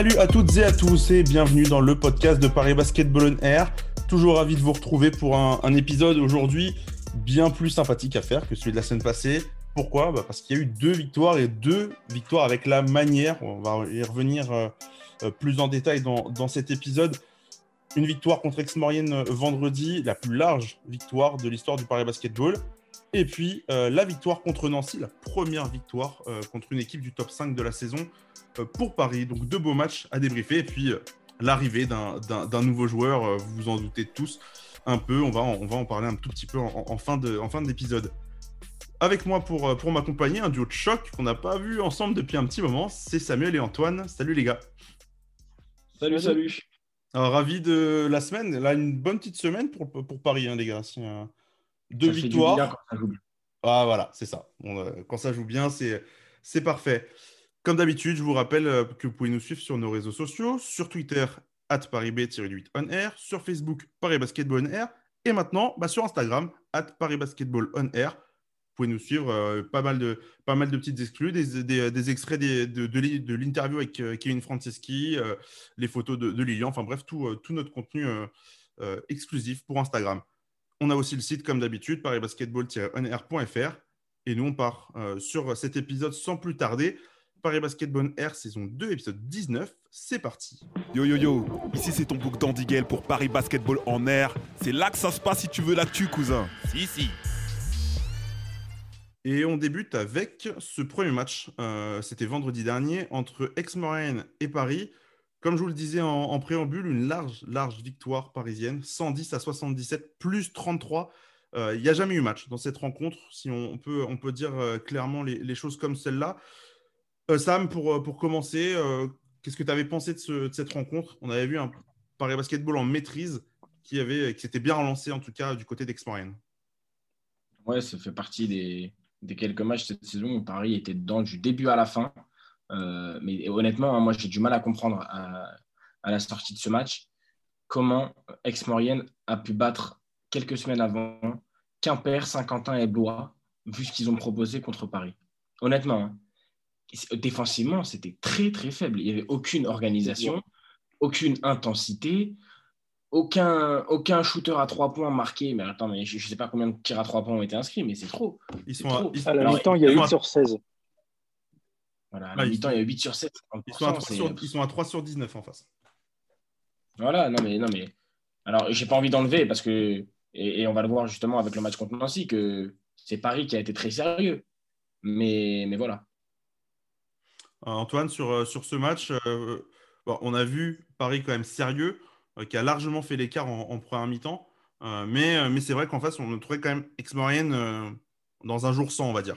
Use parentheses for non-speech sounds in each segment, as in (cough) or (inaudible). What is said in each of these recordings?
Salut à toutes et à tous et bienvenue dans le podcast de Paris Basketball on Air. Toujours ravi de vous retrouver pour un, épisode aujourd'hui bien plus sympathique à faire que celui de la semaine passée. Pourquoi? Bah, Parce qu'il y a eu deux victoires et deux victoires avec la manière. On va y revenir euh, euh, plus en détail dans, cet épisode. Une victoire contre Aix-Maurienne euh, vendredi, la plus large victoire de l'histoire du Paris Basketball. Et puis la victoire contre Nancy, la première victoire contre une équipe du top 5 de la saison pour Paris. Donc deux beaux matchs à débriefer. Et puis l'arrivée d'un nouveau joueur, vous vous en doutez tous un peu. On va, en, on va en parler un tout petit peu en, en fin d'épisode. Avec moi pour, euh, pour m'accompagner, un duo de choc qu'on n'a pas vu ensemble depuis un petit moment, c'est Samuel et Antoine. Salut les gars. Salut, salut. Alors, ravi de la semaine. Là, une bonne petite semaine pour, pour Paris, hein, les gars. Euh, deux victoires. Ah, voilà, c'est ça. Euh, quand ça joue bien, c'est parfait. Comme d'habitude, je vous rappelle que vous pouvez nous suivre sur nos réseaux sociaux, sur Twitter, at ParisB-8 on air, sur Facebook, Paris Basketball on air, et maintenant bah, sur Instagram, at Paris Basketball on air pouvez nous suivre. Euh, pas, mal de, pas mal de petites exclus, des, des, extraits de, de, l'interview avec euh, Kevin Franceschi, euh, les photos de, Lilian, enfin bref, tout, tout notre contenu exclusif pour Instagram. On a aussi le site, comme d'habitude, parisbasketball-onair.fr. Et nous, on part sur cet épisode sans plus tarder. Paris Basketball Air, saison 2, épisode 19. C'est parti. Yo yo yo, ici c'est ton book d'Andy pour Paris Basketball en air. C'est là que ça se passe si tu veux l'actu, cousin. Si, si. Et on débute avec ce premier match. Euh, c'était vendredi dernier entre Aix-Maurienne et Paris. Comme je vous le disais en, préambule, une large, large victoire parisienne, 110 à 77, plus 33. Euh, il n'y a jamais eu match dans cette rencontre, si on, peut, on peut dire euh, clairement les, choses comme celle-là. Sam, pour, pour commencer, qu'est-ce que tu avais pensé de, cette rencontre? On avait vu un Paris Basketball en maîtrise qui, avait, qui s'était bien relancé, en tout cas, du côté d'Aix-Maurienne. Ouais, ça fait partie des, des quelques matchs cette saison où Paris était dedans du début à la fin. Euh, mais honnêtement, hein, moi, j'ai du mal à comprendre à, la sortie de ce match comment Aix-Maurienne a pu battre quelques semaines avant Quimper, Saint-Quentin et Blois, vu ce qu'ils ont proposé contre Paris. Honnêtement, hein, défensivement, c'était très, très faible. Il n'y avait aucune organisation, aucune intensité aucun, aucun shooter à 3 points marqué. Mais attends, mais je ne sais pas combien de tirs à 3 points ont été inscrits, mais c'est trop. Ils sont à, à la mi-temps, il y a 8 sur 16. Voilà, à mi-temps, il y a 8 sur 7. Ils sont, à 3 sur, ils sont à 3 sur 19 en face. Voilà, non mais, non mais. Alors, j'ai pas envie d'enlever parce que, et, on va le voir justement avec le match contre Nancy, que c'est Paris qui a été très sérieux. Mais, mais voilà. Euh, Antoine, sur, euh, sur ce match, euh, bon, on a vu Paris quand même sérieux. Euh, qui a largement fait l'écart en, première mi-temps. Euh, mais, mais c'est vrai qu'en face, on trouvait quand même ex dans un jour sans, on va dire.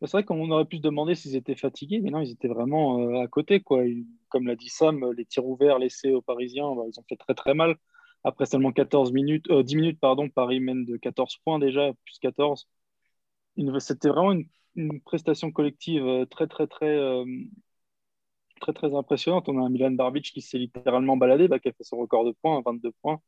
C'est vrai qu'on aurait pu se demander s'ils étaient fatigués, mais non, ils étaient vraiment à côté. Quoi. Comme l'a dit Sam, les tirs ouverts laissés aux Parisiens, bah, ils ont fait très très mal. Après seulement 14 minutes, 10 minutes, pardon, Paris mène de 14 points déjà, plus 14. C'était vraiment une, prestation collective très très très très très impressionnante. On a un Milan Barbic qui s'est littéralement baladé, bah, qui a fait son record de points, 22 points,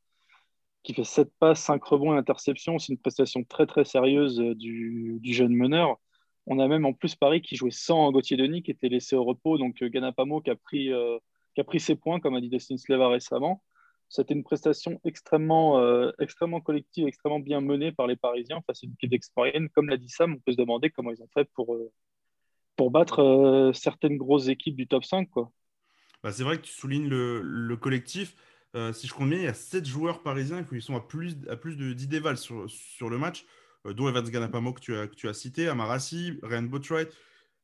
qui fait 7 passes, 5 rebonds et interceptions. C'est une prestation très très sérieuse euh, du, jeune meneur. On a même en plus Paris qui jouait sans Gauthier Denis, qui était laissé au repos. Donc euh, Ganapamo qui a pris, euh, qui a pris ses points, comme a dit Dustin Sleva récemment. C'était une prestation extrêmement, extrêmement collective, extrêmement bien menée par les Parisiens face à une équipe d'expérience. Comme l'a dit Sam, on peut se demander comment ils ont fait pour, battre euh, certaines grosses équipes du top 5. Quoi. Bah, c'est vrai que tu soulignes le, collectif. Euh, si je compte bien, il y a 7 joueurs parisiens qui sont à plus, à de 10 dévals sur, sur le match, euh, dont Evans Ganapamo que tu as, que tu as cité, Amarassi, Ryan Botwright,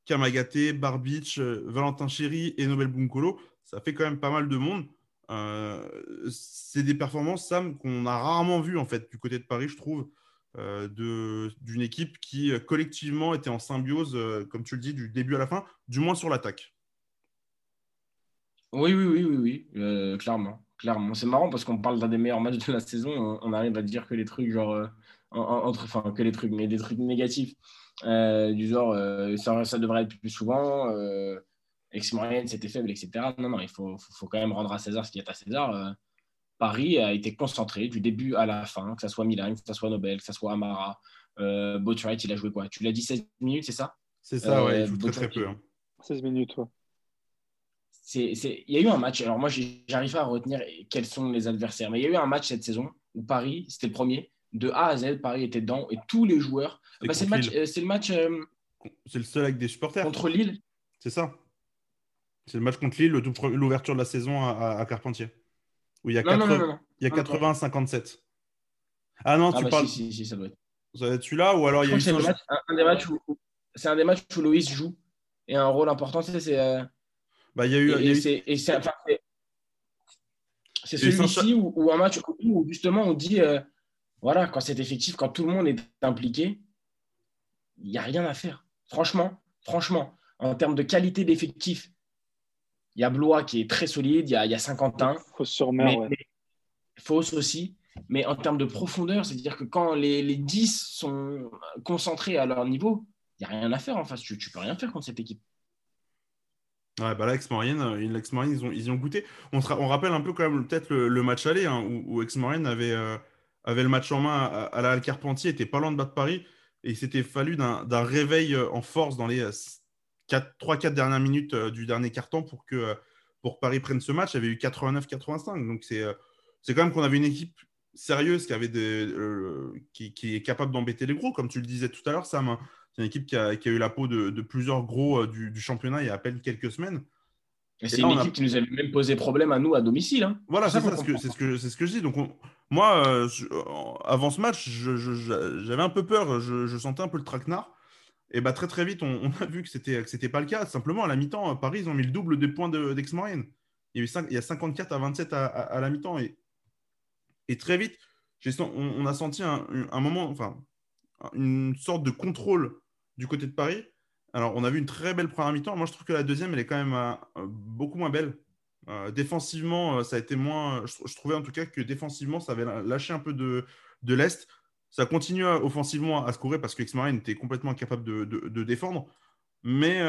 Kamagaté, Barbich, Valentin Chéry et Nobel Bunkolo. Ça fait quand même pas mal de monde. c'est des performances, Sam, qu'on a rarement vues en fait, du côté de Paris, je trouve. Euh, d'une équipe qui euh, collectivement était en symbiose, euh, comme tu le dis, du début à la fin, du moins sur l'attaque. Oui, oui, oui, oui, oui clairement. clairement. C'est marrant parce qu'on parle d'un des meilleurs matchs de la saison, on, arrive à dire que les trucs, genre, entre, enfin, que les trucs, mais des trucs négatifs, du genre, ça, ça, devrait être plus souvent, ex c'était faible, etc. Non, non, il faut, faut, faut, quand même rendre à César ce qui est à César. Paris a été concentré du début à la fin, que ce soit Milan, que ce soit Nobel, que ce soit Amara. Euh, Botwright, il a joué quoi? Tu l'as dit 16 minutes, c'est ça? C'est ça, ouais, il euh, joue très, très peu. 16 hein. minutes, ouais. il y a eu un match. Alors moi, j'arrive pas à retenir quels sont les adversaires, mais il y a eu un match cette saison où Paris, c'était le premier, de A à Z, Paris était dedans et tous les joueurs. Bah, c'est le match. Euh, c'est le match. Euh, c'est le seul avec des supporters. Contre Lille. C'est ça. C'est le match contre Lille, l'ouverture de la saison à, Carpentier. Où il y a, 80-57. Ah non, tu ah, bah, parles. Si, si, ça doit être. Ça doit être celui-là ou alors il y a. C'est un, des matchs où, c'est un des matchs où Loïs joue et un rôle important. C'est. Euh, bah, il y a eu. Et, c'est celui-ci où, un match où justement on dit voilà, quand c'est effectif, quand tout le monde est impliqué, il n'y a rien à faire. Franchement, franchement, en termes de qualité d'effectif, il y a Blois qui est très solide, il y a, il y a Saint-Quentin. Fausse sur mer, Fausse aussi. Mais en termes de profondeur, c'est-à-dire que quand les, les, 10 sont concentrés à leur niveau, il n'y a rien à faire en face. Tu ne peux rien faire contre cette équipe. Ouais, bah là, Ex-Marine, euh, ils, ont, ils ont goûté. On, on rappelle un peu quand même peut-être le, match aller hein, où, où Ex-Marine avait, euh, avait le match en main à, la Carpentier, était pas loin de battre Paris. Et il s'était fallu d'un réveil euh, en force dans les 3-4 euh, dernières minutes euh, du dernier carton pour que pour Paris prenne ce match. Il y avait eu 89-85. Donc c'est quand même qu'on avait une équipe sérieuse qui, avait des, qui, est capable d'embêter les gros, comme tu le disais tout à l'heure, Sam. Hein. C'est une équipe qui a, eu la peau de, plusieurs gros du, du, championnat il y a à peine quelques semaines c'est une équipe qui nous avait même posé problème à nous à domicile. Hein. Voilà, c'est ce, que, ce, que, ce que je dis. Donc, moi, euh, avant ce match, j'avais un peu peur. Je, sentais un peu le traquenard. Et bah, très très vite, on, a vu que ce n'était pas le cas. Simplement, à la mi-temps, Paris, ils ont mis le double des points d'Aix-Maurienne. il, y il y a 54 à 27 à, la mi-temps. Et, et, très vite, on, on, a senti un, un moment, enfin, une sorte de contrôle du côté de Paris alors, on a vu une très belle première mi-temps. Moi, je trouve que la deuxième, elle est quand même euh, beaucoup moins belle. Euh, défensivement, euh, ça a été moins. Je, trouvais en tout cas que défensivement, ça avait lâché un peu de, de l'Est. Ça continue offensivement à se courir parce que X-Marine était complètement incapable de, défendre. Mais,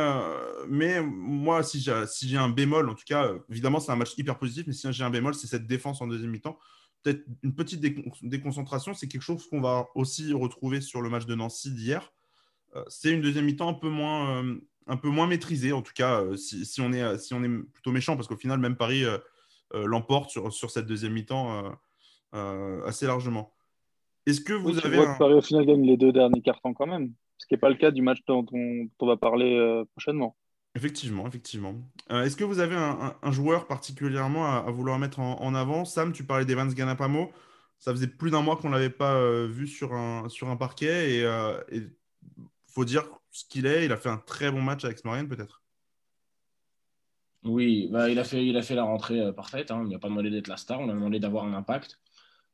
moi, si j'ai un bémol, en tout cas, évidemment, c'est un match hyper positif, mais si j'ai un bémol, c'est cette défense en deuxième mi-temps. Peut-être une petite déconcentration, c'est quelque chose qu'on va aussi retrouver sur le match de Nancy d'hier. Euh, c'est une deuxième mi-temps un peu moins, euh, un peu moins maîtrisée, en tout cas, euh, si, on est, si on est plutôt méchant, parce qu'au final, même Paris l'emporte sur, sur, cette deuxième mi-temps assez largement. Est-ce que vous avez. que Paris, au final, gagne les deux derniers cartons quand même, ce qui n'est pas le cas du match dont on, va parler prochainement. Effectivement, effectivement. Est-ce que vous avez un, joueur particulièrement à, vouloir mettre en, avant? Sam, tu parlais d'Evans Ganapamo. Ça faisait plus d'un mois qu'on ne l'avait pas vu sur un, sur un parquet. Et, et faut dire ce qu'il est. Il a fait un très bon match avec Smarian, peut-être. Oui, bah, il, a fait, il a fait la rentrée euh, parfaite. Hein. Il n'a pas demandé d'être la star. On a demandé d'avoir un impact.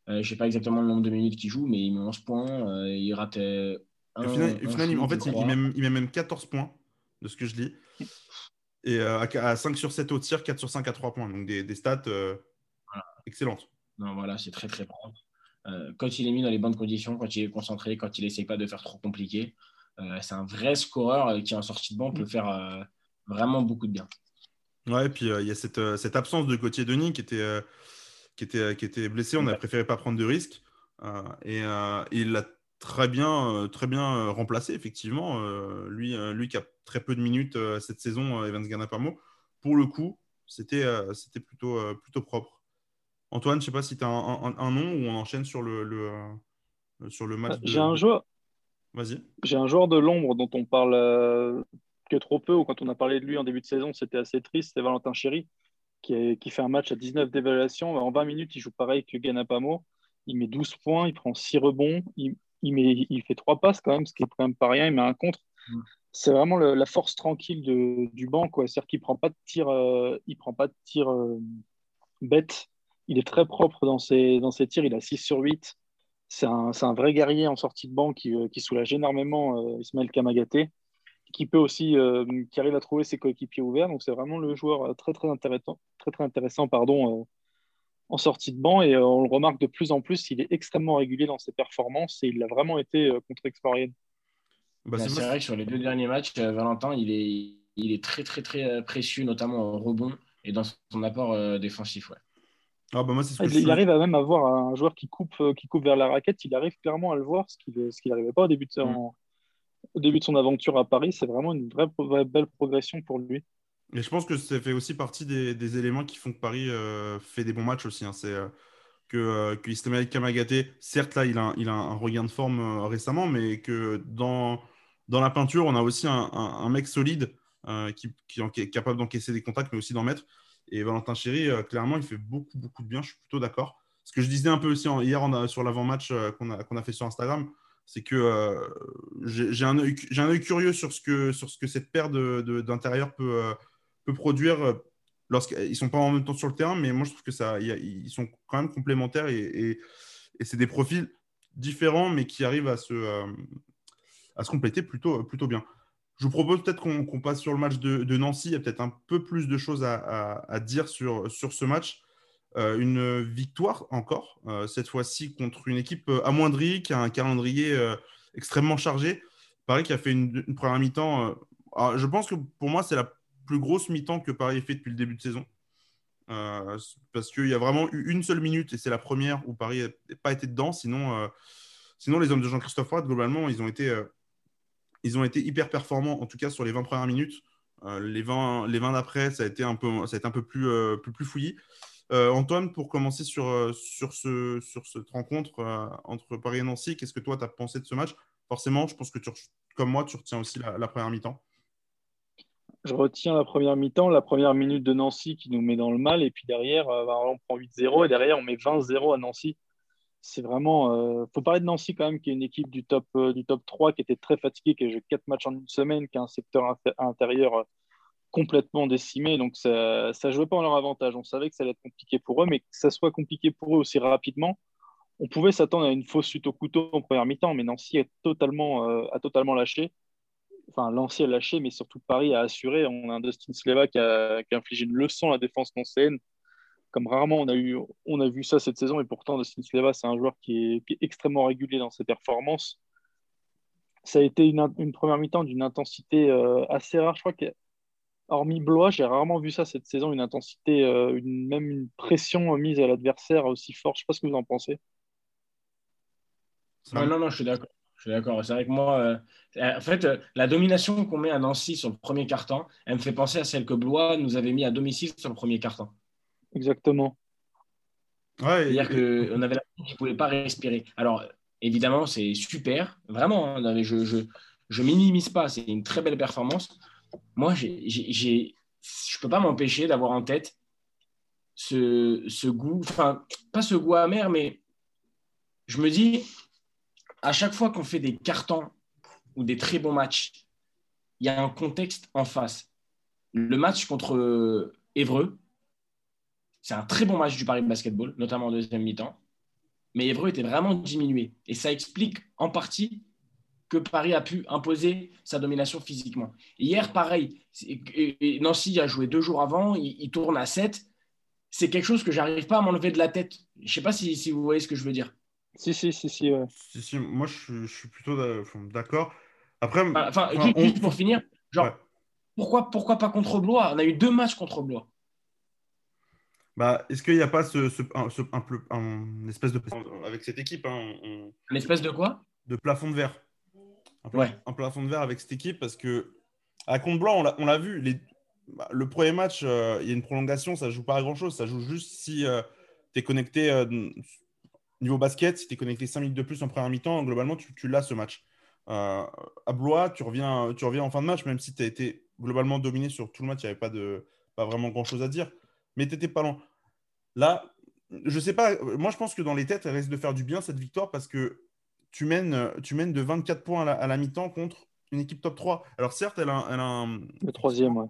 Euh, je ne sais pas exactement le nombre de minutes qu'il joue, mais il met 11 points. Euh, il ratait. Un, au final, en fait, il, met, il, met, même 14 points, de ce que je lis. Et à, 5 sur 7 au tir, 4 sur 5 à 3 points. Donc des, stats excellentes. Non, voilà, c'est très très propre. quand il est mis dans les bonnes conditions, quand il est concentré, quand il n'essaie pas de faire trop compliqué, c'est un vrai scoreur euh, qui, en sortie de banc, peut faire euh, vraiment beaucoup de bien. Ouais, et puis il y a cette, cette, absence de Gauthier Denis qui était, qui était, qui était blessé. On a préféré pas prendre de risques. et il l'a très bien, très bien remplacé, effectivement. lui, lui qui a très peu de minutes cette saison, Evans Ganapamo. Pour le coup, c'était c'était plutôt, plutôt propre. Antoine, je ne sais pas si tu as un, nom ou on enchaîne sur le, le sur le match. J'ai un joueur, j'ai un joueur de l'ombre dont on parle euh, que trop peu, ou quand on a parlé de lui en début de saison, c'était assez triste, c'est Valentin Chéry, qui, qui, fait un match à 19 d'évaluation. En 20 minutes, il joue pareil que Ganapamo. Il met 12 points, il prend 6 rebonds, il, il, met, il fait 3 passes quand même, ce qui est quand même pas rien, il met un contre. Mm. C'est vraiment la force tranquille de, du banc, C'est-à-dire qu'il prend pas de tir, euh, il prend pas de tir euh, bête. Il est très propre dans ses, dans ses tirs, il a 6 sur 8 c'est un, vrai guerrier en sortie de banc qui, euh, soulage énormément euh, Ismaël Kamagaté, qui peut aussi, euh, qui arrive à trouver ses coéquipiers ouverts. Donc c'est vraiment le joueur très très intéressant, très très intéressant pardon, en sortie de banc et on le remarque de plus en plus. Il est extrêmement régulier dans ses performances et il a vraiment été contre Explorian. Bah, c'est vrai que sur les deux derniers matchs, Valentin, il est, il est très très très précieux, notamment en rebond et dans son apport défensif. Ouais. Ah, bah, il, arrive à même à voir un joueur qui coupe, euh, qui coupe vers la raquette, il arrive clairement à le voir, ce qu'il n'arrivait pas au début, de, mm. au début de son aventure à Paris. C'est vraiment une vraie, belle progression pour lui. Et je pense que ça fait aussi partie des, éléments qui font que Paris fait des bons matchs aussi. Hein. C'est que, que Ismaël Kamagaté, certes, là, il a, il a un regain de forme récemment, mais que dans, dans la peinture, on a aussi un, mec solide qui, qui, est capable d'encaisser des contacts, mais aussi d'en mettre. Et Valentin Chéry, clairement, il fait beaucoup, beaucoup de bien. Je suis plutôt d'accord ce que je disais un peu aussi hier sur l'avant-match euh, qu'on a, fait sur Instagram, c'est que euh, j'ai un, œil curieux sur ce que, cette paire d'intérieur peut, euh, peut produire lorsqu'ils ne sont pas en même temps sur le terrain, mais moi je trouve que ça, ils sont quand même complémentaires et, c'est des profils différents, mais qui arrivent à se, compléter plutôt bien. Je vous propose peut-être qu'on passe sur le match de, Nancy. Il y a peut-être un peu plus de choses à, dire sur, sur ce match. Euh, une victoire encore, euh, cette fois-ci contre une équipe euh, amoindrie, qui a un calendrier extrêmement chargé. Paris qui a fait une, première mi-temps. je pense que pour moi, c'est la plus grosse mi-temps que Paris ait fait depuis le début de saison. parce qu'il y a vraiment eu une seule minute, et c'est la première où Paris n'a pas été dedans. Sinon, sinon les hommes de Jean-Christophe Roy, globalement, ils ont, été, ils ont été hyper performants, en tout cas sur les 20 premières minutes. les 20, les 20 d'après, ça a été un peu, ça a été un peu plus, plus, plus fouillis. Euh, Antoine, pour commencer sur, euh, sur, ce, sur cette rencontre euh, entre Paris et Nancy, qu'est-ce que toi, tu as pensé de ce match? Forcément, je pense que tu, comme moi, tu retiens aussi la, première mi-temps. Je retiens la première mi-temps, la première minute de Nancy qui nous met dans le mal, et puis derrière, bah, on prend 8-0, et derrière, on met 20-0 à Nancy. C'est vraiment. Il faut parler de Nancy quand même, qui est une équipe du top, du top 3 qui était très fatiguée, qui a joué 4 matchs en une semaine, qui a un secteur intérieur complètement décimés. Donc, ça ne jouait pas en leur avantage. On savait que ça allait être compliqué pour eux, mais que ça soit compliqué pour eux aussi rapidement, on pouvait s'attendre à une fausse suite au couteau en première mi-temps. Mais Nancy a totalement, euh, a totalement lâché. Enfin, Nancy a lâché, mais surtout Paris a assuré. On a un Dustin Sleva qui a, infligé une leçon à la défense nancéenne. Comme rarement on a, eu, on a vu ça cette saison. Et pourtant, Dustin Sleva, c'est un joueur qui est, extrêmement régulier dans ses performances ça a été une, première mi-temps d'une intensité euh, assez rare. Je crois que hormis Blois, j'ai rarement vu ça cette saison, une intensité, euh, une, même une pression mise à l'adversaire aussi forte. Je ne sais pas ce que vous en pensez. non, non, je suis d'accord. Je suis d'accord. C'est vrai que moi, euh, en fait, la domination qu'on met à Nancy sur le premier carton, elle me fait penser à celle que Blois nous avait mis à domicile sur le premier carton. Exactement. C'est-à-dire qu'on avait l'impression qu'ils ne pouvaient pas respirer. Alors, évidemment, c'est super. Vraiment, hein, je ne minimise pas. C'est une très belle performance moi, je ne peux pas m'empêcher d'avoir en tête ce, goût, enfin, pas ce goût amer, mais je me dis, à chaque fois qu'on fait des cartons ou des très bons matchs, il y a un contexte en face. Le match contre Évreux, c'est un très bon match du Paris Basketball, notamment en deuxième mi-temps. Mais Évreux était vraiment diminué. Et ça explique en partie que Paris a pu imposer sa domination physiquement. Hier, pareil, Nancy a joué deux jours avant, il, tourne à 7. C'est quelque chose que j'arrive pas à m'enlever de la tête. Je ne sais pas si, vous voyez ce que je veux dire. Si, si, si, si. si, moi, je, suis plutôt d'accord. Après, enfin, juste, pour finir, genre, pourquoi, pourquoi pas contre Blois? On a eu deux matchs contre Blois. Bah, est-ce qu'il n'y a pas ce, un, espèce de avec cette équipe hein, Un espèce de quoi? De plafond de verre un, plafond de verre avec cette équipe parce que à Compte Blanc, on l'a vu, les, bah, le premier match, euh, il y a une prolongation, ça ne joue pas à grand chose. Ça joue juste si euh, tu es connecté euh, niveau basket, si tu es connecté 5 minutes de plus en première mi-temps, globalement, tu, tu l'as ce match. à Blois, tu reviens, tu reviens en fin de match, même si tu as été globalement dominé sur tout le match, il n'y avait pas, de, pas vraiment grand chose à dire, mais tu n'étais pas loin. Là, je sais pas, moi je pense que dans les têtes, elle risque de faire du bien cette victoire parce que tu mènes, tu mènes de 24 points à la, mi-temps contre une équipe top 3. Alors certes, elle a, un... Le troisième, ouais.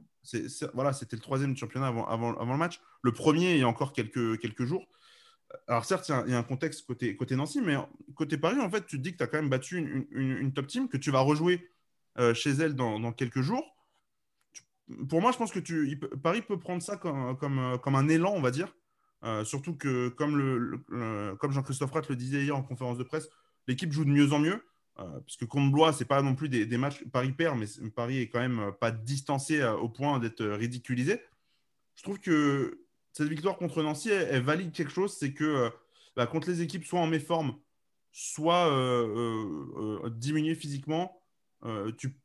voilà, c'était le troisième championnat avant, avant, avant, le match. Le premier, il y a encore quelques, quelques jours. Alors certes, il y, a un contexte côté, côté Nancy, mais côté Paris, en fait, tu te dis que tu as quand même battu une, une, top team, que tu vas rejouer euh, chez elle dans, dans, quelques jours. Pour moi, je pense que Paris peut prendre ça euh, comme un élan, on va dire. surtout que, comme, Jean-Christophe Ratt le disait hier en conférence de presse, l'équipe joue de mieux en mieux. Euh, parce que contre Blois, c'est pas non plus des, matchs. Paris perd, mais Paris est quand même euh, pas distancé euh, au point d'être ridiculisé. Je trouve que cette victoire contre Nancy, valide quelque chose c'est que bah, contre les équipes soit en méforme, soit diminuées physiquement, tu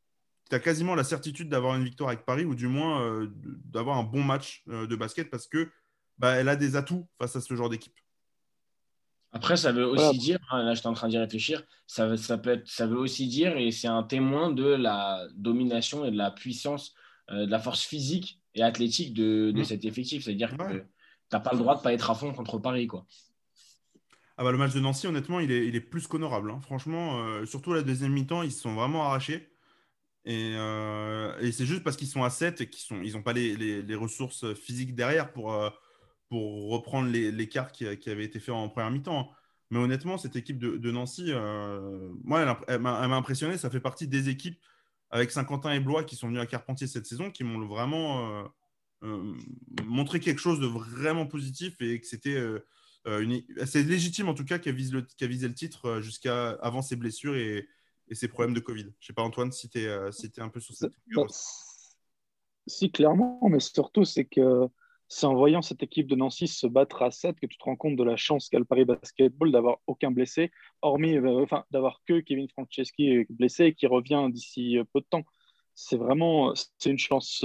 tu as quasiment la certitude d'avoir une victoire avec Paris ou du moins euh, d'avoir un bon match euh, de basket parce que bah, elle a des atouts face à ce genre d'équipe. Après, ça veut aussi dire, hein, là j'étais en train d'y réfléchir, ça, ça, peut être, ça veut aussi dire, et c'est un témoin de la domination et de la puissance, euh, de la force physique et athlétique de, de mmh. cet effectif. C'est-à-dire que tu n'as pas le droit de ne pas être à fond contre Paris. Quoi. Ah bah, le match de Nancy, honnêtement, il est, il est plus qu'honorable. Hein. Franchement, surtout la deuxième mi-temps, ils se sont vraiment arrachés. Euh, et, c'est juste parce qu'ils sont à 7 et qu'ils n'ont pas les, ressources physiques derrière pour, euh, pour reprendre l'écart qui, avait été fait en première mi-temps. Mais honnêtement, cette équipe de, Nancy, euh, elle, m'a impressionné. Ça fait partie des équipes avec Saint-Quentin et Blois qui sont venus à Carpentier cette saison, qui m'ont vraiment montré quelque chose de vraiment positif et que c'était c'est légitime en tout cas qu'elle vise le, visé le titre jusqu'à avant ses blessures et, et ses problèmes de Covid. Je sais pas, Antoine, si tu es, euh, un peu sur cette bah, Si, clairement, mais surtout, c'est que c'est en voyant cette équipe de Nancy se battre à 7 que tu te rends compte de la chance qu'a le Paris Basketball d'avoir aucun blessé, hormis euh, enfin, d'avoir que Kevin Franceschi blessé et qui revient d'ici euh, peu de temps. C'est vraiment c'est une chance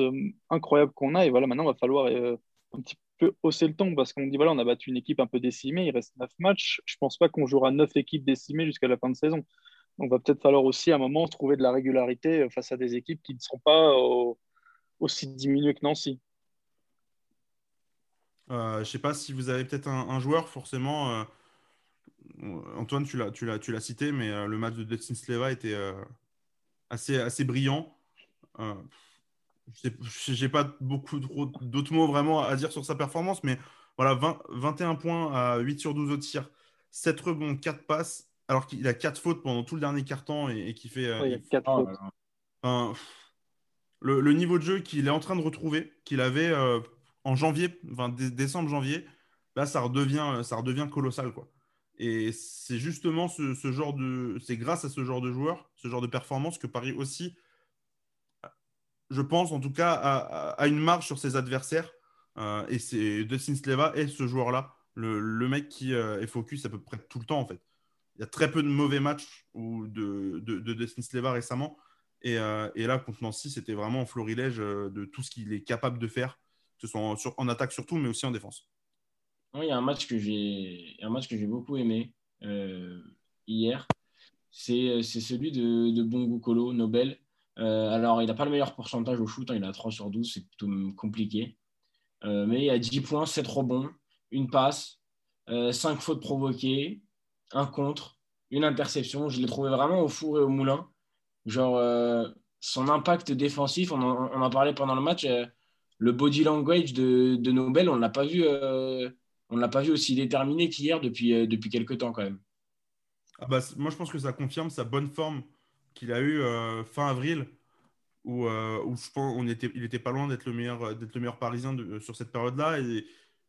incroyable qu'on a. Et voilà, maintenant, il va falloir un petit peu hausser le ton parce qu'on dit voilà, on a battu une équipe un peu décimée, il reste 9 matchs. Je pense pas qu'on jouera 9 équipes décimées jusqu'à la fin de saison. Donc, va peut-être falloir aussi à un moment trouver de la régularité euh, face à des équipes qui ne seront pas aussi diminuées que Nancy. Euh, je ne sais pas si vous avez peut-être un, joueur, forcément. Euh, Antoine, tu l'as cité, mais le match de Dustin Sleva était assez, assez brillant. je n'ai pas beaucoup d'autres mots vraiment à dire sur sa performance, mais voilà, 21 points à 8 sur 12 au tir, 7 rebonds, 4 passes, alors qu'il a quatre fautes pendant tout le dernier carton et, et qui fait. Euh, quatre fautes. le, niveau de jeu qu'il est en train de retrouver, qu'il avait euh, en janvier, enfin, décembre, janvier, là, ça redevient, ça redevient colossal. Quoi. Et c'est justement ce, genre de. C'est grâce à ce genre de joueur, ce genre de performance que Paris aussi, je pense en tout cas, a, une marge sur ses adversaires. Euh, et c'est Dustin Sleva et ce joueur-là, le, le, mec qui est focus à peu près tout le temps en fait il y a très peu de mauvais matchs ou de, de, de Sleva récemment. Et, euh, et, là, contre Nancy, c'était vraiment en florilège euh, de tout ce qu'il est capable de faire, que ce soit en, attaque surtout, mais aussi en défense. il y a un match que j'ai, un match que j'ai beaucoup aimé euh, hier. C'est, c'est celui de, de Bongo Nobel. alors, il n'a pas le meilleur pourcentage au shoot, hein, il a 3 sur 12, c'est plutôt compliqué. mais il a 10 points, 7 rebonds, une passe, 5 fautes provoquées, un contre, une interception. Je l'ai trouvé vraiment au four et au moulin. Genre, euh, son impact défensif, on en, parlait pendant le match. Euh, le body language de, de Nobel, on ne l'a pas vu. Euh, on l'a pas vu aussi déterminé qu'hier depuis, depuis quelques temps quand même. Ah bah, moi, je pense que ça confirme sa bonne forme qu'il a eue fin avril, où, où je pense on était, il était pas loin d'être le meilleur, d'être le meilleur parisien sur cette période-là. Et,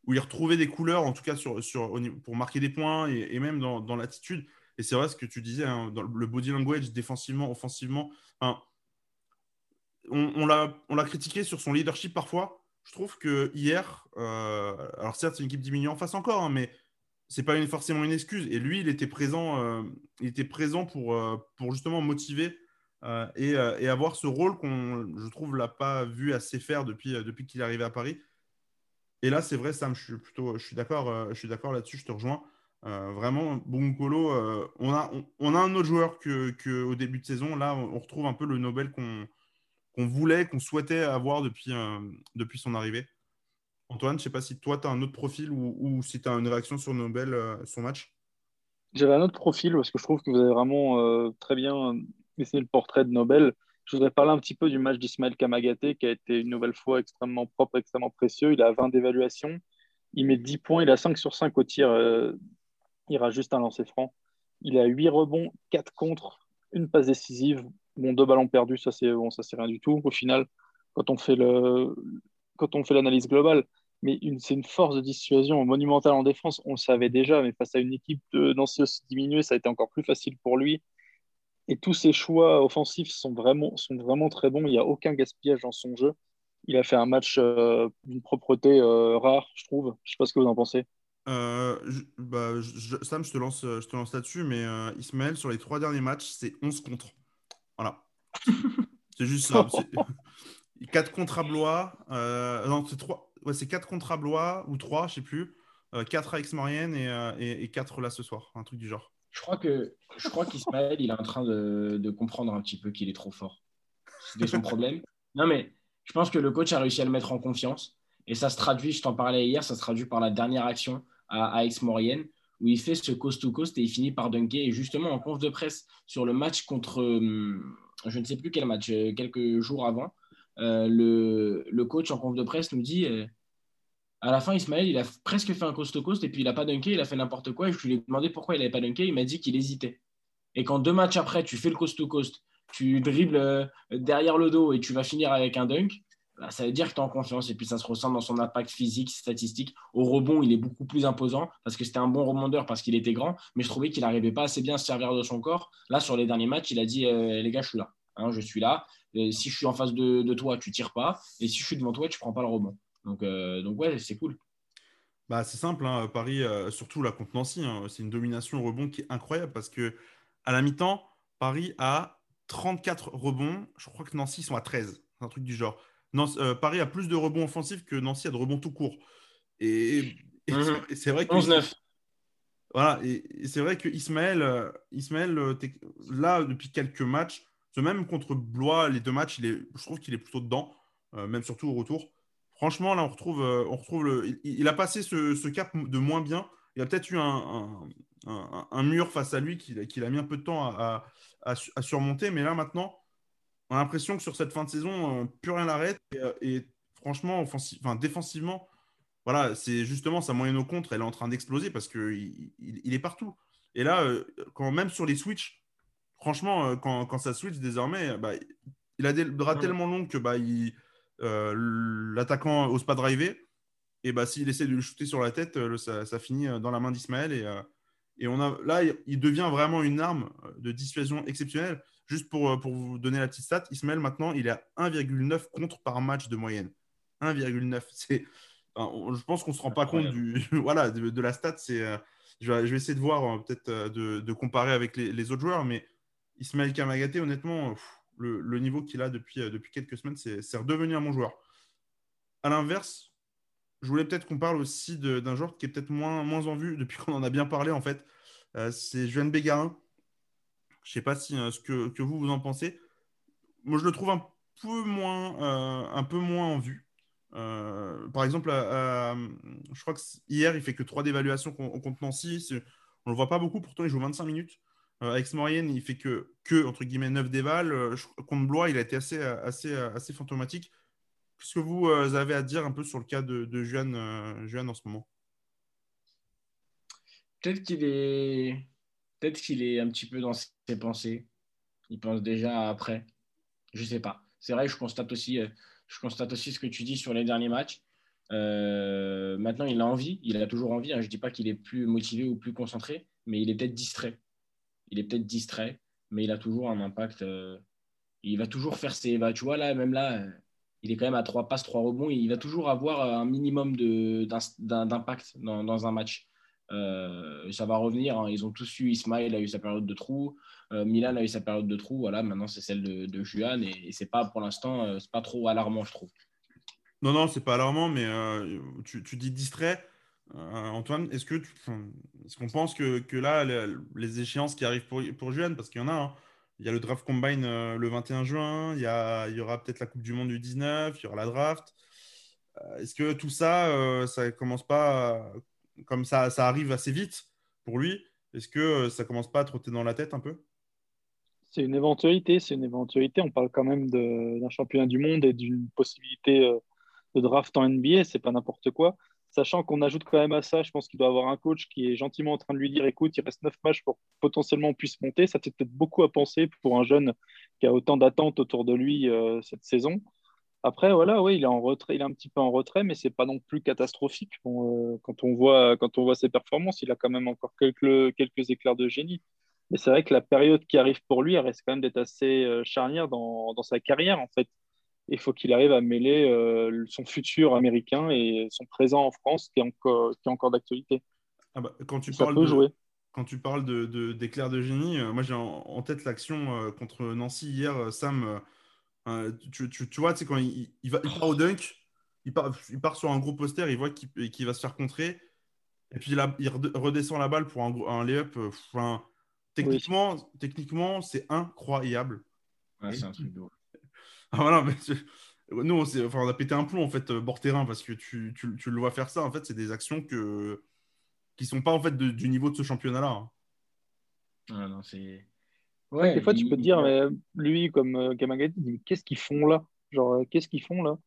où il retrouvait des couleurs, en tout cas sur, sur, pour marquer des points et, même dans, dans l'attitude. Et c'est vrai ce que tu disais, hein, le body language, défensivement, offensivement. on, on l'a critiqué sur son leadership parfois. Je trouve que hier, euh, alors certes, c'est une équipe diminuée en face encore, hein, mais c'est pas forcément une excuse. Et lui, il était présent, euh, était présent pour, euh, pour justement motiver et, et, avoir ce rôle qu'on, je trouve, l'a pas vu assez faire depuis, depuis qu'il est arrivé à Paris. Et là, c'est vrai, Sam, je suis plutôt, je suis d'accord, euh, je suis d'accord là-dessus, je te rejoins. Euh, vraiment, Bungolo, euh, on, a, on, a un autre joueur qu'au que début de saison. Là, on retrouve un peu le Nobel qu'on voulait, qu'on souhaitait avoir depuis, depuis son arrivée. Antoine, je ne sais pas si toi, tu as un autre profil ou, ou si tu as une réaction sur Nobel, son match. J'avais un autre profil parce que je trouve que vous avez vraiment très bien dessiné le portrait de Nobel. Je voudrais parler un petit peu du match d'Ismaël Kamagaté qui a été une nouvelle fois extrêmement propre, extrêmement précieux. Il a 20 d'évaluation, il met 10 points, il a 5 sur 5 au tir, euh, il ira juste un lancer franc. Il a 8 rebonds, 4 contre, une passe décisive. Bon, deux ballons perdus, ça c'est bon, ça rien du tout au final quand on fait l'analyse globale. Mais c'est une force de dissuasion monumentale en défense. On le savait déjà, mais face à une équipe de Nancy aussi ça a été encore plus facile pour lui. Et tous ses choix offensifs sont vraiment, sont vraiment très bons. Il n'y a aucun gaspillage dans son jeu. Il a fait un match euh, d'une propreté euh, rare, je trouve. Je ne sais pas ce que vous en pensez. Euh, bah, Sam, je te lance, je te lance là-dessus, mais Ismaël, sur les trois derniers matchs, c'est 11 contre. Voilà. (laughs) C'est juste ça. (laughs) 4 contre à Blois. Euh, non, c'est 3. Ouais, c'est 4 contre à Blois ou 3, je sais plus. 4 à Aix-Maurienne et, et, 4 là ce soir. Un truc du genre. Je crois que je crois qu'Ismaël, il est en train de, comprendre un petit peu qu'il est trop fort. C'était son problème. Non, mais je pense que le coach a réussi à le mettre en confiance. Et ça se traduit, je t'en parlais hier, ça se traduit par la dernière action à, à Aix-Maurienne où il fait ce coast-to-coast et il finit par dunker. Et justement, en conf de presse sur le match contre, hum, je ne sais plus quel match, euh, quelques jours avant, euh, le, le, coach en conf de presse nous dit euh, à la fin, Ismaël, il a presque fait un coast-to-coast et puis il n'a pas dunké, il a fait n'importe quoi. Et je lui ai demandé pourquoi il n'avait pas dunké. Il m'a dit qu'il hésitait. Et quand deux matchs après, tu fais le coast-to-coast, tu dribbles derrière le dos et tu vas finir avec un dunk, bah, ça veut dire que tu es en confiance et puis ça se ressent dans son impact physique, statistique. Au rebond, il est beaucoup plus imposant parce que c'était un bon rebondeur parce qu'il était grand, mais je trouvais qu'il n'arrivait pas assez bien à se servir de son corps. Là, sur les derniers matchs, il a dit euh, Les gars, je suis là. Hein, je suis là. si je suis en face de, toi, tu tires pas. Et si je suis devant toi, tu prends pas le rebond. Donc, euh, donc ouais, c'est cool. Bah, c'est simple, hein, Paris, euh, surtout la contre Nancy, hein, c'est une domination au rebond qui est incroyable parce que à la mi-temps, Paris a 34 rebonds. Je crois que Nancy sont à 13. un truc du genre. Euh, Paris a plus de rebonds offensifs que Nancy a de rebonds tout court. Et, mhm. c'est vrai que. 11-9. Voilà, et, c'est vrai que Ismaël, euh, Ismaël là, depuis quelques matchs, même contre Blois, les deux matchs, il est, je trouve qu'il est plutôt dedans, même surtout au retour. Franchement, là, on retrouve, on retrouve le, il, a passé ce, cap de moins bien. Il a peut-être eu un, un, mur face à lui qu'il a mis un peu de temps à, à surmonter, mais là, maintenant, on a l'impression que sur cette fin de saison, euh, plus rien n'arrête. Et, euh, franchement, enfin, défensivement, voilà, c'est justement sa moyenne au contre, elle est en train d'exploser parce qu'il il, est partout. Et là, euh, quand même sur les switches, franchement, quand, ça switch désormais, bah, il a des bras tellement longs que bah, l'attaquant n'ose pas driver. Et bah, s'il essaie de le shooter sur la tête, ça, finit dans la main d'Ismaël. Et, et on a, là, il devient vraiment une arme de dissuasion exceptionnelle. Juste pour, euh, pour vous donner la petite stat, Ismaël, maintenant, il est à 1,9 contre par match de moyenne. 1,9. (laughs) C'est, je pense qu'on ne se rend pas compte du, (laughs) voilà, de, la stat. C'est, euh, je, vais, je, vais, essayer de voir, euh, peut-être de, de, comparer avec les, les, autres joueurs, mais Ismaël Kamagaté, honnêtement, le, niveau qu'il a depuis, depuis quelques semaines, c'est, redevenu un bon joueur. À l'inverse, je voulais peut-être qu'on parle aussi d'un joueur qui est peut-être moins, en vue (laughs) depuis qu'on en a bien parlé, en fait. c'est Juan Bégarin je ne sais pas si, euh, ce que, vous, en pensez. Moi, je le trouve un peu moins, euh, en vue. Euh, par exemple, je crois que hier, il fait que 3 d'évaluation contre Nancy. On ne le voit pas beaucoup, pourtant il joue 25 minutes. Avec Maurienne, il fait que, que entre guillemets, 9 déval. contre Blois, il a été assez, assez, assez fantomatique. Qu'est-ce que vous avez à dire un peu sur le cas de, de Juan, en ce moment? Peut-être qu'il est Peut-être qu'il est un petit peu dans ses pensées. Il pense déjà après. Je sais pas. C'est vrai, je constate aussi, euh, je constate aussi ce que tu dis sur les derniers matchs. Euh, maintenant, il a envie. Il a toujours envie. Hein. Je ne dis pas qu'il est plus motivé ou plus concentré, mais il est peut-être distrait. Il est peut-être distrait, mais il a toujours un impact. Euh, il va toujours faire ses. Bah, tu vois, là, même là, il est quand même à trois passes, trois rebonds. Il va toujours avoir un minimum d'impact dans, un match. Euh, ça va revenir. Hein. Ils ont tous eu. Ismail a eu sa période de trou. Euh, Milan a eu sa période de trou. Voilà, maintenant c'est celle de, Juan et, c'est pas pour l'instant, euh, c'est pas trop alarmant, je trouve. Non, non, c'est pas alarmant, mais tu, dis distrait. Antoine, est-ce que est-ce qu'on pense que, que là, les, échéances qui arrivent pour, pour parce qu'il y en a, hein. il y a le draft combine le 21 juin, il y, a, il y aura peut-être la Coupe du Monde du 19, il y aura la draft. Est-ce que tout ça, ça commence pas comme ça, ça arrive assez vite pour lui, est-ce que euh, ça commence pas à trotter dans la tête un peu? C'est une éventualité, c'est une éventualité. On parle quand même d'un championnat du monde et d'une possibilité euh, de draft en NBA, c'est pas n'importe quoi. Sachant qu'on ajoute quand même à ça, je pense qu'il doit avoir un coach qui est gentiment en train de lui dire écoute, il reste 9 matchs pour potentiellement on puisse monter. Ça fait peut-être beaucoup à penser pour un jeune qui a autant d'attentes autour de lui euh, cette saison. Après, voilà, il est en retrait, il est un petit peu en retrait, mais c'est pas non plus catastrophique. Euh, quand on voit, ses performances, il a quand même encore quelques, quelques éclairs de génie. Mais c'est vrai que la période qui arrive pour lui, elle reste quand même d'être assez euh, charnière dans, dans, sa carrière, en fait. Il faut qu'il arrive à mêler euh, son futur américain et son présent en France, qui est encore, qui est encore d'actualité. Ah bah, quand tu parles de, jouer. Quand tu parles d'éclairs de, de, génie, moi j'ai en, tête l'action contre Nancy hier, Sam Euh, tu, tu, tu, vois, quand il, il, va, il part au dunk, il part, il part sur un gros poster, il voit qu'il va se faire contrer. Et puis là, il redescend la balle pour un, un lay-up. Euh, enfin, techniquement, oui. techniquement c'est incroyable. Ouais, c'est un truc de ah, voilà, mais nous, on, enfin, on, a pété un plomb en fait, bord terrain, parce que tu, tu, tu, le vois faire ça. En fait, c'est des actions que... qui sont pas en fait de, du niveau de ce championnat-là. Hein. Ah, non, c'est. Ouais, des fois, tu peux te dire, mais lui, comme euh, Kamagati, qu'est-ce qu'ils font là? Genre, euh, qu'est-ce qu'ils font là?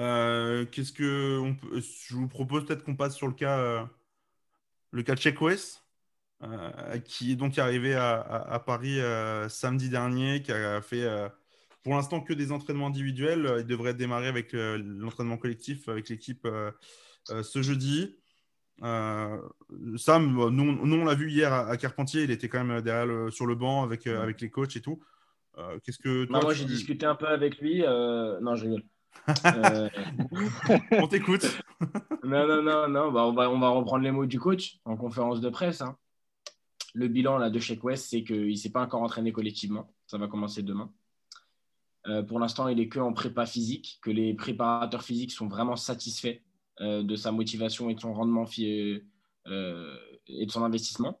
Euh, Qu'est-ce que on peut... je vous propose peut-être qu'on passe sur le cas, euh, le cas de Check West, euh, qui est donc arrivé à, à, à Paris samedi dernier, qui a fait pour l'instant que des entraînements individuels. Il devrait démarrer avec l'entraînement collectif avec l'équipe ce jeudi. Euh, Sam, nous, nous on l'a vu hier à, à, Carpentier, il était quand même derrière le, sur le banc avec, euh, avec les coachs et tout. Euh, Qu'est-ce que toi, non, moi tu... j'ai discuté un peu avec lui. euh, Non, je rigole. (laughs) on t'écoute. (laughs) non, non, non, non. Bah, on, va, on va reprendre les mots du coach en conférence de presse. Hein. Le bilan là, de Sheik West, c'est qu'il ne s'est pas encore entraîné collectivement. Ça va commencer demain. Euh, pour l'instant, il est que en prépa physique, que les préparateurs physiques sont vraiment satisfaits euh, de sa motivation et de son rendement euh, et de son investissement.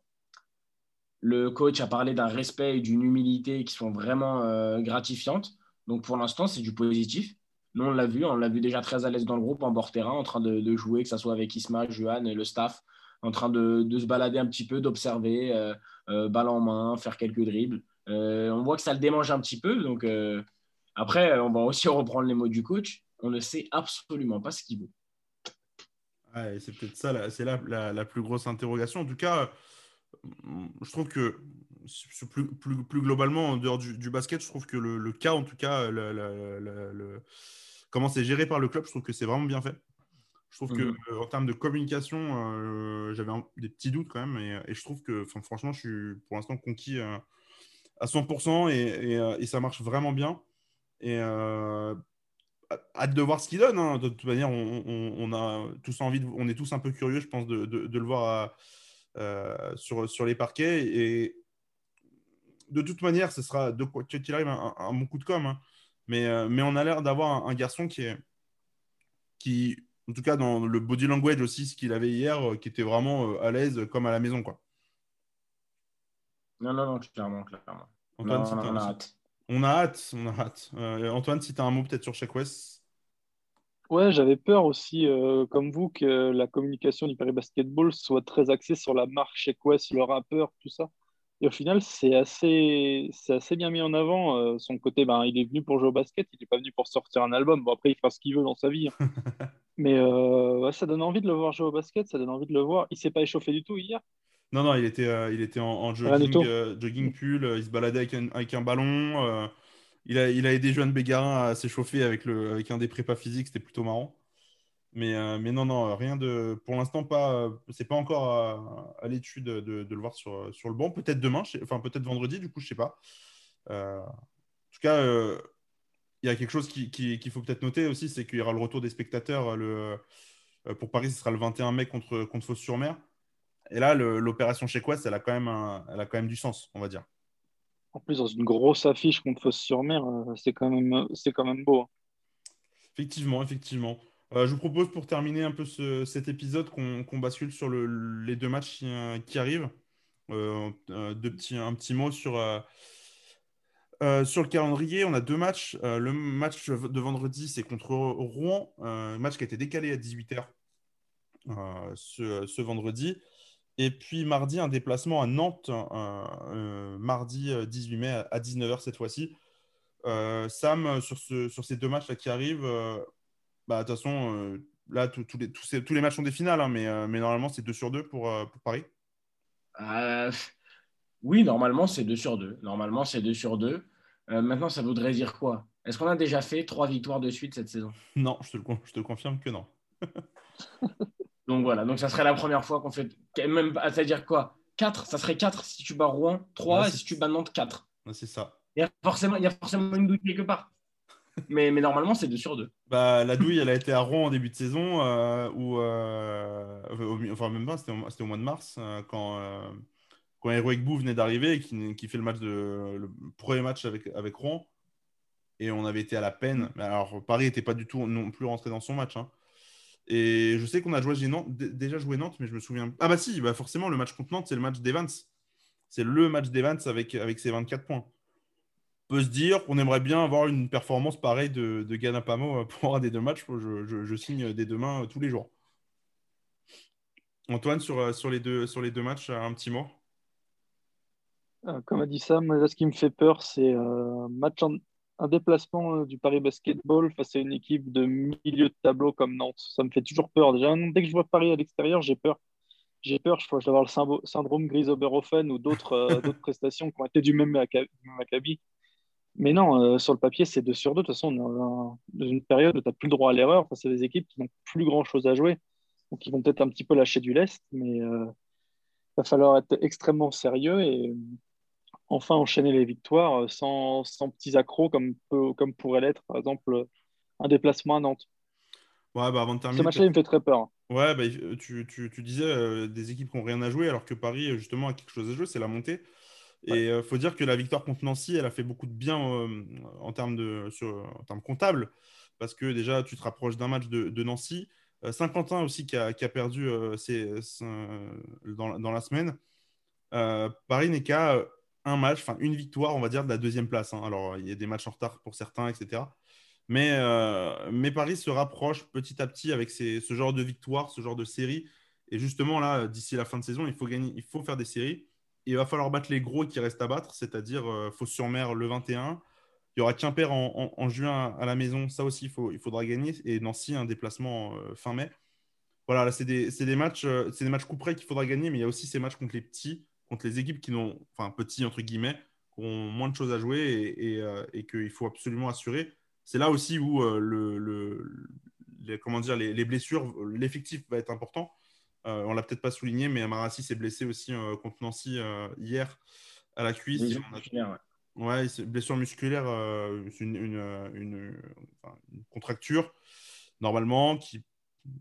Le coach a parlé d'un respect et d'une humilité qui sont vraiment gratifiantes. Donc pour l'instant, c'est du positif. Nous, on l'a vu, on l'a vu déjà très à l'aise dans le groupe, en bord terrain, en train de, jouer, que ce soit avec Isma, Johan et le staff, en train de, se balader un petit peu, d'observer, euh, euh, balle en main, faire quelques dribbles. Euh, on voit que ça le démange un petit peu. Donc après, on va aussi (laughs) reprendre les mots du coach. On ne sait absolument pas ce qu'il veut. C'est peut-être ça, c'est la, plus grosse interrogation. En tout cas, je trouve que plus, globalement, en dehors du, basket, je trouve que le, cas, en tout cas, comment c'est géré par le club, je trouve que c'est vraiment bien fait. Je trouve que Mhm. en termes de communication, euh, j'avais des petits doutes quand même, et, et je trouve que, franchement, je suis pour l'instant conquis euh, à 100% et, et, euh, et ça marche vraiment bien. Et euh, hâte de voir ce qu'il donne. Hein. De toute manière, on, on, on, a tous envie, de, on est tous un peu curieux, je pense, de, de, de le voir à, euh, sur, sur les parquets. Et de toute manière, ce sera de quoi qu'il arrive un, un, bon coup de com. Hein. Mais, euh, mais on a l'air d'avoir un, un, garçon qui est, qui, en tout cas dans le body language aussi, ce qu'il avait hier, euh, qui était vraiment à l'aise comme à la maison, quoi. Non, non, non, clairement, clairement. Antoine, non, si on, a, un... on, a hâte. On a hâte, on a hâte. Euh, Antoine, si tu as un mot peut-être sur Check West. Ouais, j'avais peur aussi, euh, comme vous, que la communication du Paris Basketball soit très axée sur la marque Check West, le rappeur, tout ça. Et au final, c'est assez, c'est assez bien mis en avant. Euh, son côté, ben, il est venu pour jouer au basket, il n'est pas venu pour sortir un album. Bon, après, il fera ce qu'il veut dans sa vie. Hein. (laughs) Mais euh, ouais, ça donne envie de le voir jouer au basket, ça donne envie de le voir. Il s'est pas échauffé du tout hier. Non, non, il était, euh, il était en, en jogging, jogging pull, il se baladait avec un, avec un ballon. il, a, il a aidé Joanne Bégarin à s'échauffer avec, le, avec un des prépas physiques, c'était plutôt marrant. Mais, euh, mais non, non, rien de. Pour l'instant, pas. C'est pas encore à, à l'étude de, le voir sur, sur le banc. Peut-être demain, enfin peut-être vendredi, du coup, je sais pas. Euh, en tout cas, euh, il y a quelque chose qu'il qui, qui faut peut-être noter aussi, c'est qu'il y aura le retour des spectateurs. Le, euh, pour Paris, ce sera le 21 mai contre, contre Fos-sur-Mer. Et là, l'opération chez Quest, elle a, quand même un, elle a quand même du sens, on va dire. En plus, dans une grosse affiche contre Fos-sur-Mer, c'est quand, même, quand même beau. hein. Effectivement, effectivement. Euh, je vous propose pour terminer un peu ce, cet épisode qu'on qu bascule sur le, les deux matchs qui, euh, arrivent. Euh, un petit mot sur, le calendrier. On a deux matchs. Le match de vendredi, c'est contre Rouen, un match qui a été décalé à 18h euh, ce, vendredi. Et puis mardi, un déplacement à Nantes, mardi 18 mai à 19h cette fois-ci. Sam, sur, sur ces deux matchs là qui arrivent, bah, de toute façon, euh, là, tous les, ces, tous les matchs sont des finales, hein, mais, euh, mais normalement, c'est 2 sur 2 pour, euh, pour Paris Oui, normalement, c'est 2 sur 2. Normalement, c'est 2 sur 2. maintenant, ça voudrait dire quoi? Est-ce qu'on a déjà fait 3 victoires de suite cette saison? (laughs) Non, je te, le, je te confirme que non. (laughs) donc voilà, donc ça serait la première fois qu'on fait. Même, c'est-à-dire quoi? 4 Ça serait 4 si tu bats Rouen, 3 ouais, et si tu bats Nantes, 4. Ouais, c'est ça. Il y, a forcément, il y a forcément une douille quelque part mais, normalement, c'est 2 sur 2. Bah, la douille, elle a été à Rouen en début de saison, euh, euh, enfin, même pas, c'était au, mois de mars, euh, quand, quand Heroic Bou venait d'arriver et qui, fait le match de le premier match avec, avec Rouen. Et on avait été à la peine. Mais alors, Paris n'était pas du tout non plus rentré dans son match. Hein. Et je sais qu'on a joué déjà joué Nantes, mais je me souviens. Ah bah si, bah forcément, le match contre Nantes, c'est le match d'Evans. C'est le match d'Evans avec, avec ses 24 points. Peut se dire qu'on aimerait bien avoir une performance pareille de, de Ganapamo pour un des deux matchs. Je, je, signe des deux mains tous les jours. Antoine, sur, sur, les deux, sur les deux matchs, un petit mot? Euh, Comme a dit Sam, ce qui me fait peur, c'est un euh, match en, un déplacement euh, du Paris Basketball face à une équipe de milieu de tableau comme Nantes. Ça me fait toujours peur. Déjà, dès que je vois Paris à l'extérieur, j'ai peur. J'ai peur, je crois que je vais avoir le syndrome Gris-Oberhofen ou d'autres euh, (laughs) prestations qui ont été du même acabit. Mais non, euh, sur le papier, c'est 2 sur 2. De toute façon, on est dans une période où tu n'as plus le droit à l'erreur face à des équipes qui n'ont plus grand-chose à jouer. Donc, ils vont peut-être un petit peu lâcher du lest, mais il va falloir être extrêmement sérieux et enfin enchaîner les victoires euh, sans, sans petits accros comme, comme pourrait l'être, par exemple, un déplacement à Nantes. Ouais, bah avant de terminer. Ce match-là, il me fait très peur. Ouais, bah, tu, tu, tu, disais euh, des équipes qui n'ont rien à jouer, alors que Paris, justement, a quelque chose à jouer, c'est la montée. Et il euh, faut dire que la victoire contre Nancy, elle a fait beaucoup de bien en, termes de, en termes comptables, parce que déjà, tu te rapproches d'un match de, de Nancy. Saint-Quentin aussi qui a, qui a perdu ses, dans, dans, la semaine. Paris n'est qu'à un match, enfin une victoire, on va dire, de la deuxième place. Hein. Alors, il y a des matchs en retard pour certains, etc. Mais, euh, mais Paris se rapproche petit à petit avec ce genre de victoire, ce genre de série. Et justement, là, d'ici la fin de saison, il faut, gagner, il faut faire des séries. Il va falloir battre les gros qui restent à battre, c'est-à-dire euh, Fos-sur-Mer le 21. Il y aura Quimper en, en, juin à la maison, ça aussi, il, faudra gagner. Et Nancy, un déplacement euh, fin mai. Voilà, là, c'est des, matchs, c'est des matchs coup près qu'il faudra gagner, mais il y a aussi ces matchs contre les petits contre les équipes qui n'ont, enfin petits entre guillemets, qui ont moins de choses à jouer et, euh, qu'il faut absolument assurer. C'est là aussi où euh, le, les, comment dire, les, blessures, l'effectif va être important. Euh, on l'a peut-être pas souligné, mais Amarassi s'est blessé aussi contre Nancy hier à la cuisse. musculaire, ouais. blessure musculaire, c'est une, une, une, contracture normalement qui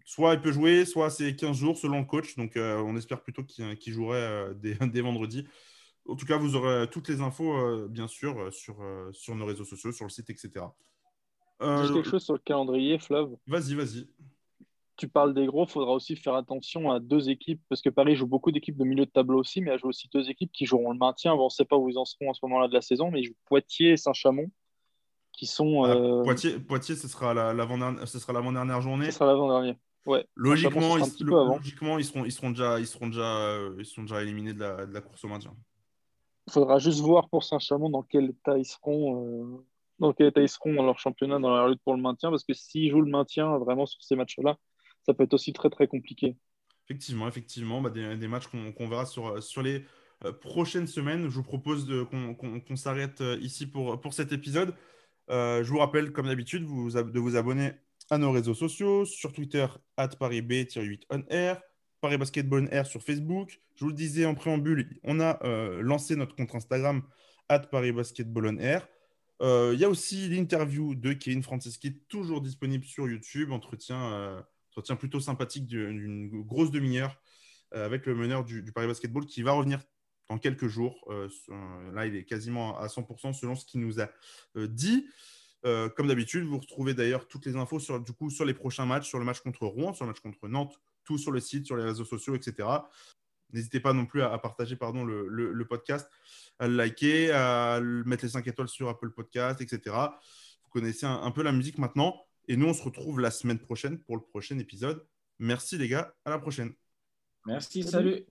soit il peut jouer, soit c'est 15 jours selon le coach. Donc euh, on espère plutôt qu'il jouerait euh, (laughs) dès, vendredi. En tout cas, vous aurez toutes les infos, euh, bien sûr, sur, sur nos réseaux sociaux, sur le site, etc. Juste quelque chose sur le calendrier, Flav. Vas-y, vas-y. Tu parles des gros, il faudra aussi faire attention à deux équipes, parce que Paris joue beaucoup d'équipes de milieu de tableau aussi, mais elle joue aussi deux équipes qui joueront le maintien. on ne sait pas où ils en seront à ce moment-là de la saison, mais ils jouent Poitiers et Saint-Chamond qui sont. Ah, euh, Poitiers, Poitiers, ce sera l'avant-dernière journée. Ce sera l'avant-dernier. Ouais. Logiquement, ils, logiquement ils, seront, ils, seront déjà, ils, seront déjà, euh, ils seront déjà éliminés de la, de la course au maintien. Il faudra juste voir pour Saint-Chamond dans quel état ils seront. Euh, dans quel état ils seront dans leur championnat, dans leur lutte pour le maintien, parce que s'ils jouent le maintien vraiment sur ces matchs-là, ça peut être aussi très très compliqué. Effectivement, effectivement, bah, des, matchs qu'on verra sur, sur les prochaines semaines. Je vous propose qu'on s'arrête ici pour, pour cet épisode. Euh, je vous rappelle, comme d'habitude, de vous abonner à nos réseaux sociaux, sur Twitter, at ParisB-8OnAir, Paris Basketball Air sur Facebook. Je vous le disais en préambule, on a euh, lancé notre compte Instagram, at Paris Basketball Air. Euh, il y a aussi l'interview de Kevin est toujours disponible sur YouTube, entretien, entretien plutôt sympathique d'une grosse demi-heure avec le meneur du, Paris Basketball qui va revenir dans quelques jours. Euh, là, il est quasiment à 100% selon ce qu'il nous a euh, dit. Euh, comme d'habitude, vous retrouvez d'ailleurs toutes les infos sur, du coup, sur les prochains matchs, sur le match contre Rouen, sur le match contre Nantes, tout sur le site, sur les réseaux sociaux, etc. N'hésitez pas non plus à, partager pardon, le, podcast, à le liker, à mettre les 5 étoiles sur Apple Podcast, etc. Vous connaissez un peu la musique maintenant. Et nous, on se retrouve la semaine prochaine pour le prochain épisode. Merci les gars, à la prochaine. Merci, salut.